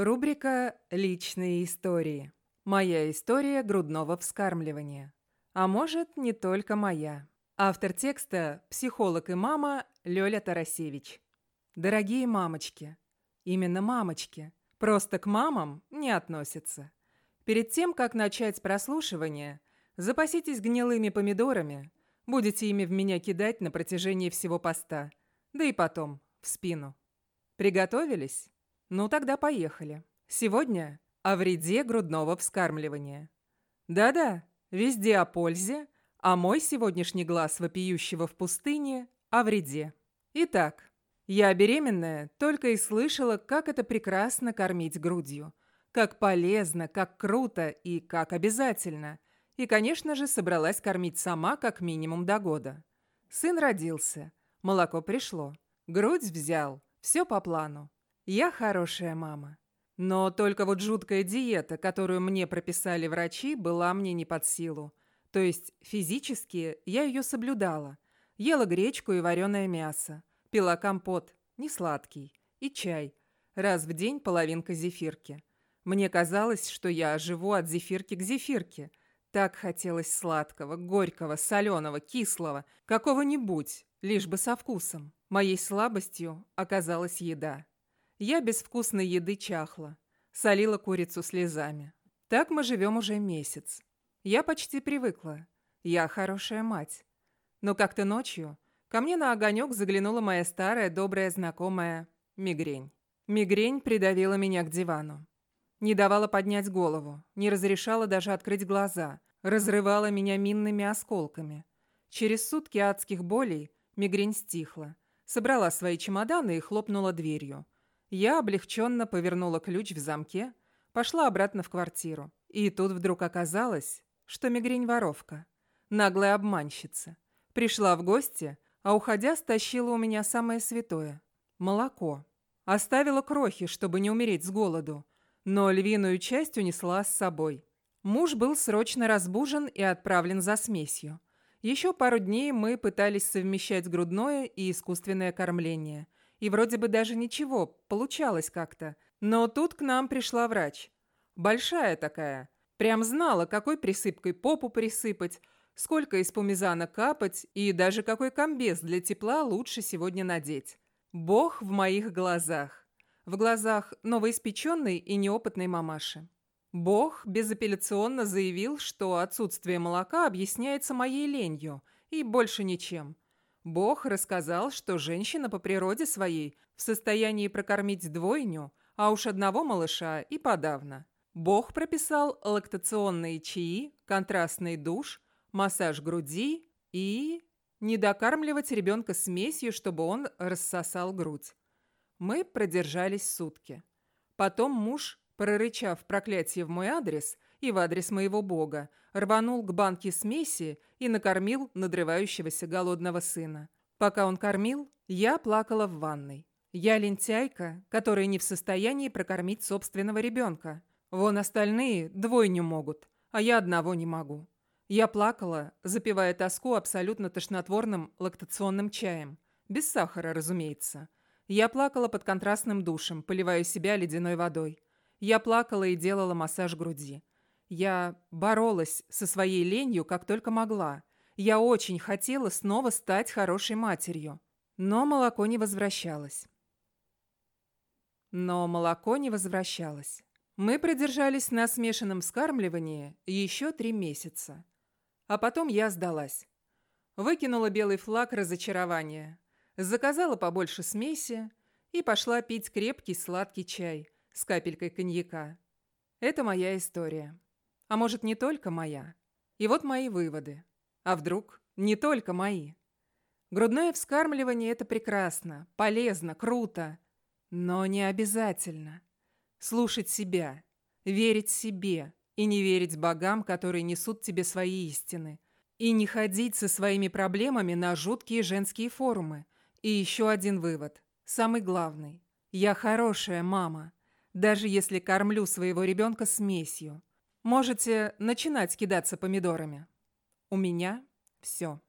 Рубрика «Личные истории». Моя история грудного вскармливания. А может, не только моя. Автор текста – психолог и мама Лёля Тарасевич. Дорогие мамочки. Именно мамочки. Просто к мамам не относятся. Перед тем, как начать прослушивание, запаситесь гнилыми помидорами. Будете ими в меня кидать на протяжении всего поста. Да и потом, в спину. Приготовились? Ну тогда поехали. Сегодня о вреде грудного вскармливания. Да-да, везде о пользе, а мой сегодняшний глаз вопиющего в пустыне о вреде. Итак, я беременная только и слышала, как это прекрасно кормить грудью. Как полезно, как круто и как обязательно. И, конечно же, собралась кормить сама как минимум до года. Сын родился, молоко пришло, грудь взял, все по плану. Я хорошая мама. Но только вот жуткая диета, которую мне прописали врачи, была мне не под силу. То есть физически я ее соблюдала. Ела гречку и вареное мясо. Пила компот, не сладкий, и чай. Раз в день половинка зефирки. Мне казалось, что я живу от зефирки к зефирке. Так хотелось сладкого, горького, соленого, кислого, какого-нибудь, лишь бы со вкусом. Моей слабостью оказалась еда. Я без вкусной еды чахла, солила курицу слезами. Так мы живем уже месяц. Я почти привыкла. Я хорошая мать. Но как-то ночью ко мне на огонек заглянула моя старая добрая знакомая мигрень. Мигрень придавила меня к дивану. Не давала поднять голову, не разрешала даже открыть глаза, разрывала меня минными осколками. Через сутки адских болей мигрень стихла, собрала свои чемоданы и хлопнула дверью – я облегченно повернула ключ в замке, пошла обратно в квартиру. И тут вдруг оказалось, что мигрень воровка, наглая обманщица. Пришла в гости, а уходя стащила у меня самое святое – молоко. Оставила крохи, чтобы не умереть с голоду, но львиную часть унесла с собой. Муж был срочно разбужен и отправлен за смесью. Еще пару дней мы пытались совмещать грудное и искусственное кормление – и вроде бы даже ничего, получалось как-то. Но тут к нам пришла врач. Большая такая. Прям знала, какой присыпкой попу присыпать, сколько из пумизана капать и даже какой комбез для тепла лучше сегодня надеть. Бог в моих глазах. В глазах новоиспеченной и неопытной мамаши. Бог безапелляционно заявил, что отсутствие молока объясняется моей ленью и больше ничем. Бог рассказал, что женщина по природе своей в состоянии прокормить двойню, а уж одного малыша и подавно. Бог прописал лактационные чаи, контрастный душ, массаж груди и... не докармливать ребенка смесью, чтобы он рассосал грудь. Мы продержались сутки. Потом муж, прорычав проклятие в мой адрес и в адрес моего бога, рванул к банке смеси и накормил надрывающегося голодного сына. Пока он кормил, я плакала в ванной. Я лентяйка, которая не в состоянии прокормить собственного ребенка. Вон остальные двойню могут, а я одного не могу. Я плакала, запивая тоску абсолютно тошнотворным лактационным чаем. Без сахара, разумеется. Я плакала под контрастным душем, поливая себя ледяной водой. Я плакала и делала массаж груди. Я боролась со своей ленью, как только могла. Я очень хотела снова стать хорошей матерью. Но молоко не возвращалось. Но молоко не возвращалось. Мы продержались на смешанном вскармливании еще три месяца. А потом я сдалась. Выкинула белый флаг разочарования. Заказала побольше смеси и пошла пить крепкий сладкий чай с капелькой коньяка. Это моя история. А может, не только моя. И вот мои выводы. А вдруг не только мои. Грудное вскармливание – это прекрасно, полезно, круто. Но не обязательно. Слушать себя, верить себе и не верить богам, которые несут тебе свои истины. И не ходить со своими проблемами на жуткие женские форумы. И еще один вывод, самый главный. Я хорошая мама, даже если кормлю своего ребенка смесью. Можете начинать кидаться помидорами. У меня все.